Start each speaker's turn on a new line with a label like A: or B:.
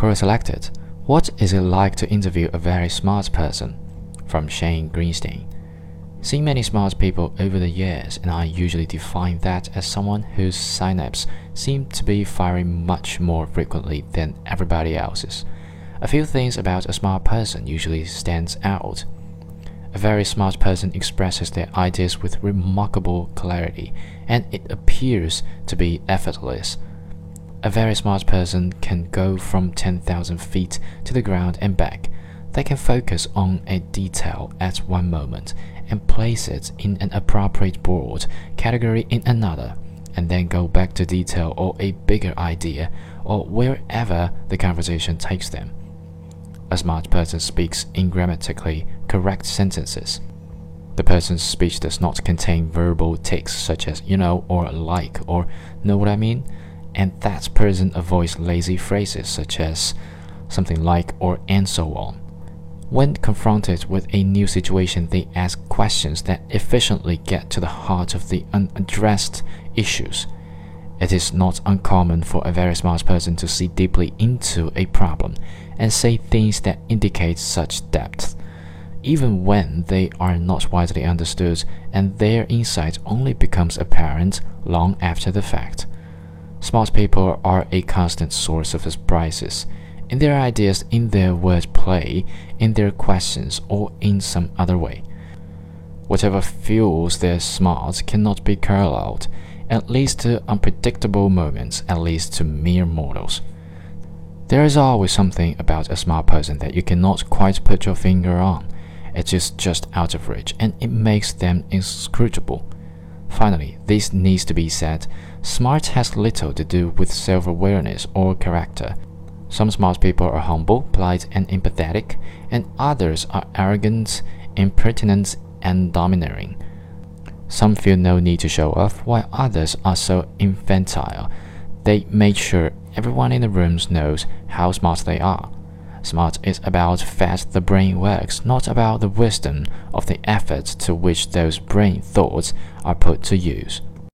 A: Quote selected What is it like to interview a very smart person? From Shane Greenstein. Seen many smart people over the years, and I usually define that as someone whose synapses seem to be firing much more frequently than everybody else's. A few things about a smart person usually stands out. A very smart person expresses their ideas with remarkable clarity, and it appears to be effortless. A very smart person can go from 10,000 feet to the ground and back. They can focus on a detail at one moment and place it in an appropriate broad category in another, and then go back to detail or a bigger idea or wherever the conversation takes them. A smart person speaks in grammatically correct sentences. The person's speech does not contain verbal tics such as you know or like or know what I mean and that person avoids lazy phrases such as something like or and so on. When confronted with a new situation, they ask questions that efficiently get to the heart of the unaddressed issues. It is not uncommon for a very smart person to see deeply into a problem and say things that indicate such depth, even when they are not widely understood and their insight only becomes apparent long after the fact. Smart people are a constant source of surprises in their ideas, in their wordplay, in their questions, or in some other way. Whatever fuels their smarts cannot be curled, at least to unpredictable moments, at least to mere mortals. There is always something about a smart person that you cannot quite put your finger on. It is just out of reach, and it makes them inscrutable. Finally, this needs to be said smart has little to do with self awareness or character. Some smart people are humble, polite, and empathetic, and others are arrogant, impertinent, and domineering. Some feel no need to show off, while others are so infantile they make sure everyone in the rooms knows how smart they are. Smart is about fast the brain works, not about the wisdom of the effort to which those brain thoughts are put to use.